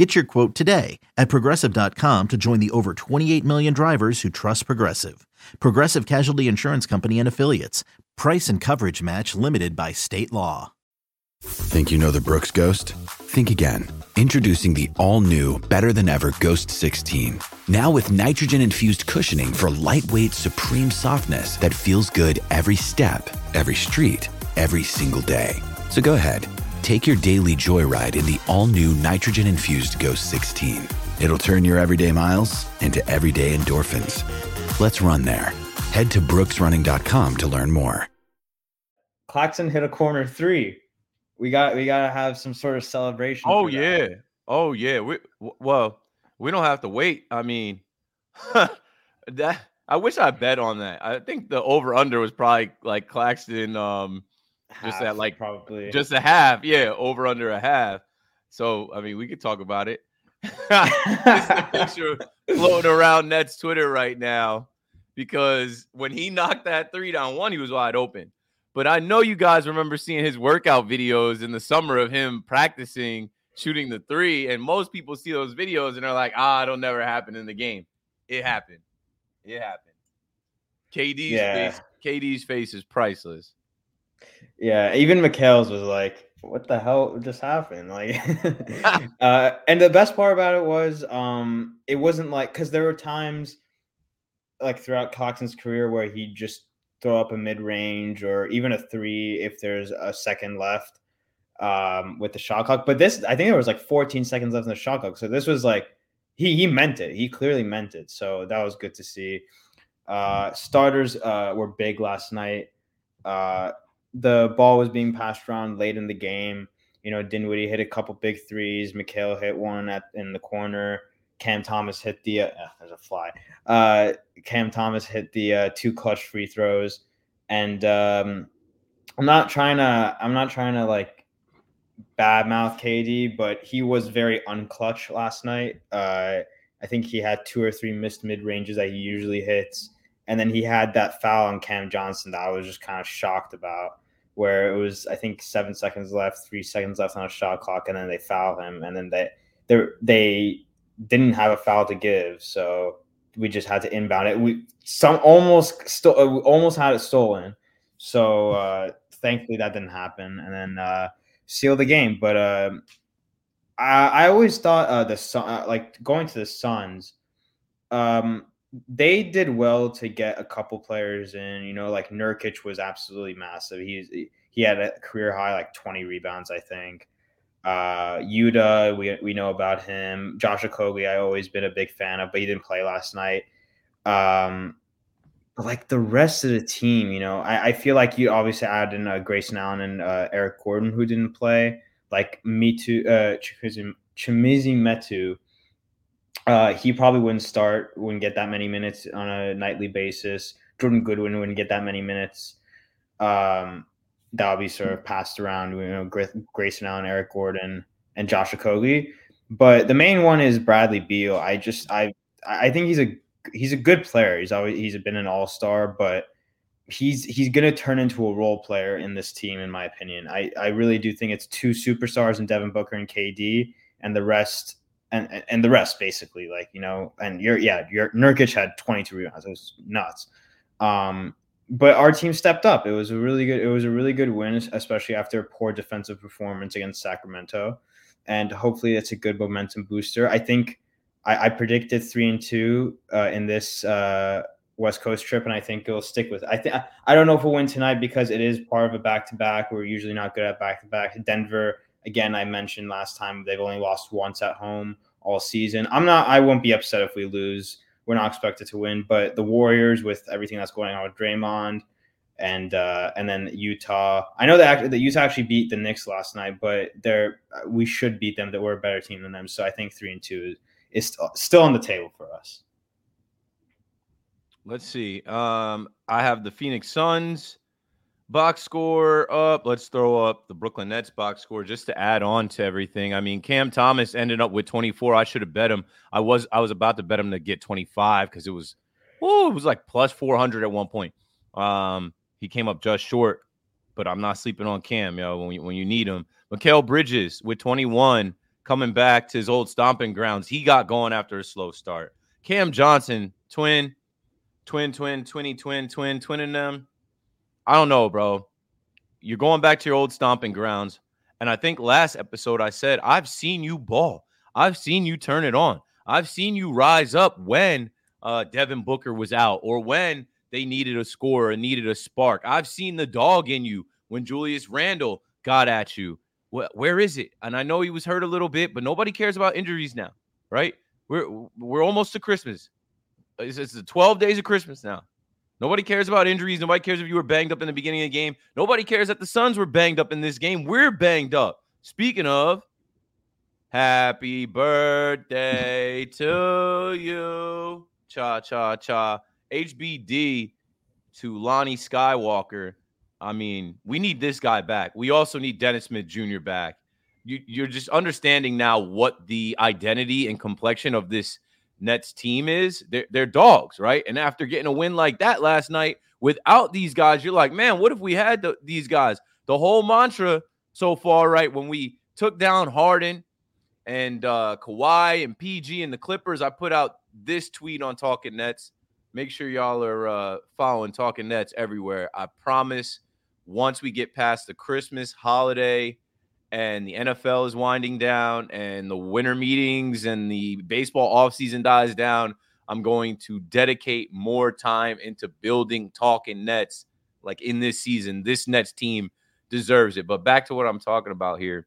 Get your quote today at progressive.com to join the over 28 million drivers who trust Progressive. Progressive Casualty Insurance Company and Affiliates. Price and coverage match limited by state law. Think you know the Brooks Ghost? Think again. Introducing the all new, better than ever Ghost 16. Now with nitrogen infused cushioning for lightweight, supreme softness that feels good every step, every street, every single day. So go ahead, take your daily joyride in the all new nitrogen infused Ghost 16. It'll turn your everyday miles into everyday endorphins. Let's run there. Head to brooksrunning.com to learn more. Claxton hit a corner three. We got we got to have some sort of celebration. Oh yeah. Oh yeah. We well, we don't have to wait. I mean, that I wish I bet on that. I think the over under was probably like Claxton um just Half, at like probably just a half. Yeah, over under a half. So I mean, we could talk about it. this is a picture floating around Nets Twitter right now because when he knocked that three down one, he was wide open. But I know you guys remember seeing his workout videos in the summer of him practicing shooting the three, and most people see those videos and they're like, "Ah, it'll never happen in the game." It happened. It happened. KD's Yeah. face. KD's face is priceless. Yeah, even Mikal's was like, "What the hell just happened?" Like, uh, and the best part about it was, um, it wasn't like because there were times, like throughout Claxton's career, where he'd just throw up a mid range or even a three if there's a second left, um, with the shot clock. But this, I think there was like 14 seconds left in the shot clock, so this was like he he meant it. He clearly meant it. So that was good to see. Uh, starters uh, were big last night. Uh, the ball was being passed around late in the game. You know, Dinwiddie hit a couple big threes. Mikal hit one at in the corner. Cam Thomas hit the uh, uh, there's a fly. Uh, Cam Thomas hit the uh, two clutch free throws, and um, I'm not trying to I'm not trying to like badmouth KD, but he was very unclutch last night. Uh, I think he had two or three missed mid ranges that he usually hits, and then he had that foul on Cam Johnson that I was just kind of shocked about, where it was I think seven seconds left, three seconds left on a shot clock, and then they foul him, and then they they they didn't have a foul to give, so we just had to inbound it. We some almost uh, almost had it stolen, so uh, thankfully that didn't happen, and then uh, seal the game. But uh, I, I always thought uh, the Sun, uh, like going to the Suns, um, they did well to get a couple players in. You know, like Nurkic was absolutely massive. He's he had a career high like twenty rebounds, I think. Uh, Yuta, we we know about him. Josh Okogie, I always been a big fan of, but he didn't play last night. Um, but like the rest of the team, you know, I, I feel like you obviously added in uh, Grayson Allen and uh, Eric Gordon who didn't play. Like me too, uh, Chimezie Metu. Uh, he probably wouldn't start, wouldn't get that many minutes on a nightly basis. Jordan Goodwin wouldn't get that many minutes. Um, that'll be sort of passed around, you know, Gra- Grayson Allen, Eric Gordon, and Josh Okogie. But the main one is Bradley Beal. I just I I think he's a he's a good player. He's always he's been an all star, but he's he's gonna turn into a role player in this team, in my opinion. I I really do think it's two superstars in Devin Booker and KD, and the rest. And, and the rest basically like you know and you're yeah your Nurkic had 22 rebounds it was nuts um but our team stepped up. It was a really good. It was a really good win, especially after a poor defensive performance against Sacramento, and hopefully it's a good momentum booster. I think I, I predicted three and two uh, in this uh, West Coast trip, and I think it'll stick with. It. I think I don't know if we'll win tonight because it is part of a back to back. We're usually not good at back to back. Denver, again, I mentioned last time they've only lost once at home all season. I'm not. I won't be upset if we lose we're not expected to win. But the Warriors, with everything that's going on with Draymond, and uh, and then Utah. I know that the Utah actually beat the Knicks last night, but they're we should beat them. That we're a better team than them. So I think three and two is, is still on the table for us. Let's see. Um, I have the Phoenix Suns box score up. Let's throw up the Brooklyn Nets box score just to add on to everything. I mean, Cam Thomas ended up with 24. I should have bet him. I was I was about to bet him to get 25 because it was oh, it was like plus 400 at one point. Um, he came up just short, but I'm not sleeping on Cam, yo. When you, when you need him, Mikal Bridges with 21 coming back to his old stomping grounds. He got going after a slow start. Cam Johnson, twin, twin, twin, twinny, twin, twin, twinning them. I don't know, bro. You're going back to your old stomping grounds. And I think last episode I said, I've seen you ball. I've seen you turn it on. I've seen you rise up when uh, Devin Booker was out or when they needed a score and needed a spark. I've seen the dog in you when Julius Randle got at you. where is it? And I know he was hurt a little bit, but nobody cares about injuries now, right? We're we're almost to Christmas. It's, it's the 12 days of Christmas now. Nobody cares about injuries. Nobody cares if you were banged up in the beginning of the game. Nobody cares that the Suns were banged up in this game. We're banged up. Speaking of, happy birthday to you. Cha cha cha. HBD to Lonnie Skywalker. I mean, we need this guy back. We also need Dennis Smith Jr. back. You, you're just understanding now what the identity and complexion of this Nets team is, they're, they're dogs, right? And after getting a win like that last night without these guys, you're like, man, what if we had the, these guys? The whole mantra so far, right? When we took down Harden and uh, Kawhi and PG and the Clippers, I put out this tweet on Talking Nets. Make sure y'all are uh, following Talking Nets everywhere. I promise once we get past the Christmas holiday and the NFL is winding down and the winter meetings and the baseball offseason dies down, I'm going to dedicate more time into building talking Nets like in this season. This Nets team deserves it. But back to what I'm talking about here.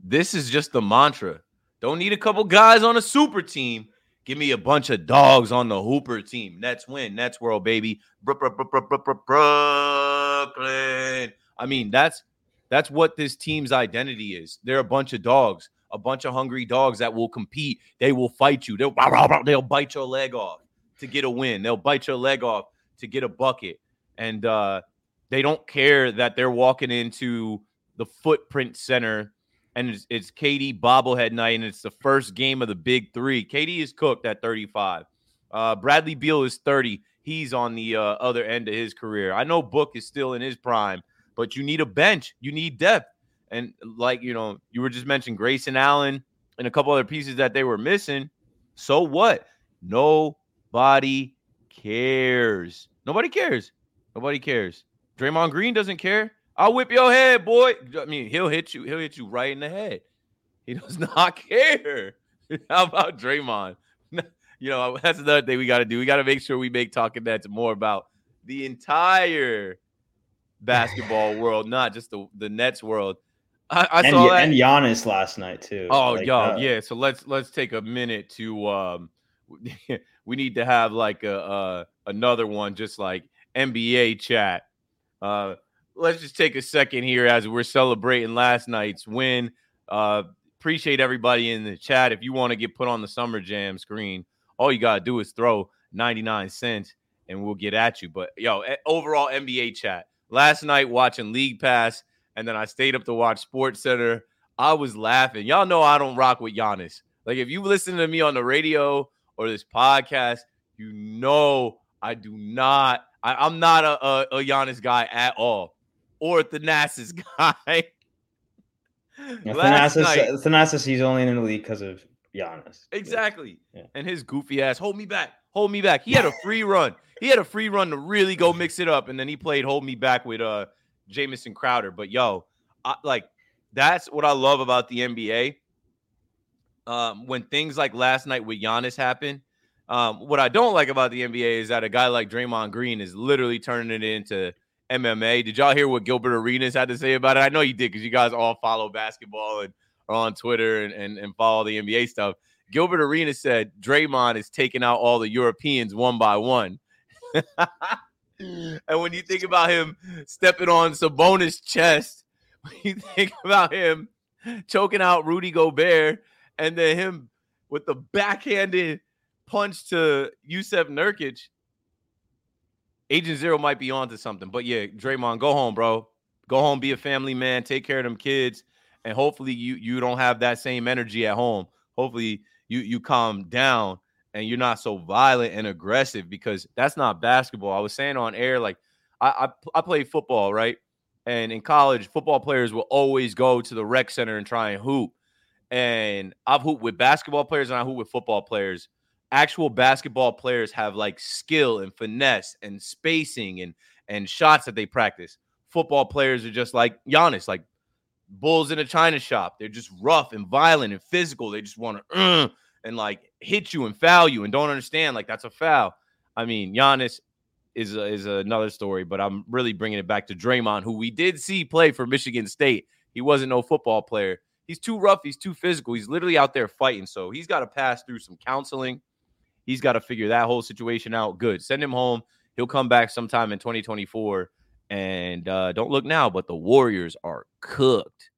This is just the mantra. Don't need a couple guys on a super team. Give me a bunch of dogs on the Hooper team. Nets win. Nets world, baby. Brooklyn. I mean, that's that's what this team's identity is. They're a bunch of dogs, a bunch of hungry dogs that will compete. They will fight you. They'll they'll bite your leg off to get a win. They'll bite your leg off to get a bucket. And uh, they don't care that they're walking into the footprint center and it's, it's KD bobblehead night, and it's the first game of the big three. KD is cooked at 35. Uh, Bradley Beal is 30. He's on the uh, other end of his career. I know Book is still in his prime, but you need a bench. You need depth. And like, you know, you were just mentioning Grayson Allen and a couple other pieces that they were missing. So what? Nobody cares. Nobody cares. Nobody cares. Draymond Green doesn't care. I'll whip your head, boy. I mean, he'll hit you. He'll hit you right in the head. He does not care. How about Draymond? you know, that's another thing we got to do. We got to make sure we make talking nets more about the entire basketball world, not just the the Nets world. I, I and, saw that. and Giannis last night too. Oh, like, yo, uh, yeah. So let's let's take a minute to um, we need to have like a uh, another one, just like NBA chat. Uh, let's just take a second here as we're celebrating last night's win. Uh, appreciate everybody in the chat. If you want to get put on the Summer Jam screen, all you gotta do is throw 99 cents and we'll get at you. But yo, overall NBA chat. Last night watching League Pass, and then I stayed up to watch Sports Center. I was laughing. Y'all know I don't rock with Giannis. Like if you listen to me on the radio or this podcast, you know I do not. I, am not a, a, a Giannis guy at all or Thanasis guy. yeah, Thanasis, night, Thanasis, he's only in the league because of Giannis. Exactly. Yeah. And his goofy ass, hold me back, hold me back. He had a free run. He had a free run to really go mix it up, and then he played hold me back with uh Jamison Crowder. But yo, I, like that's what I love about the NBA. Um, when things like last night with Giannis happen, Um, what I don't like about the NBA is that a guy like Draymond Green is literally turning it into MMA. Did y'all hear what Gilbert Arenas had to say about it? I know you did because you guys all follow basketball and are on Twitter and, and, and follow the NBA stuff. Gilbert Arenas said Draymond is taking out all the Europeans one by one. and when you think about him stepping on Sabonis' chest, when you think about him choking out Rudy Gobert, and then him with the backhanded punch to Jusuf Nurkic, Agent Zero might be onto something. But yeah, Draymond, go home, bro. Go home, be a family man, take care of them kids, and hopefully you you don't have that same energy at home. Hopefully you you calm down and you're not so violent and aggressive because that's not basketball. I was saying on air, like I I, I played football, right? And in college, football players will always go to the rec center and try and hoop. And I've hooped with basketball players and I hoop with football players. Actual basketball players have like skill and finesse and spacing and and shots that they practice. Football players are just like Giannis, like bulls in a china shop. They're just rough and violent and physical. They just want to uh, and like hit you and foul you and don't understand like that's a foul. I mean, Giannis is a, is another story, but I'm really bringing it back to Draymond, who we did see play for Michigan State. He wasn't no football player. He's too rough. He's too physical. He's literally out there fighting. So he's got to pass through some counseling. He's got to figure that whole situation out. Good. Send him home. He'll come back sometime in 2024. And uh, don't look now, but the Warriors are cooked.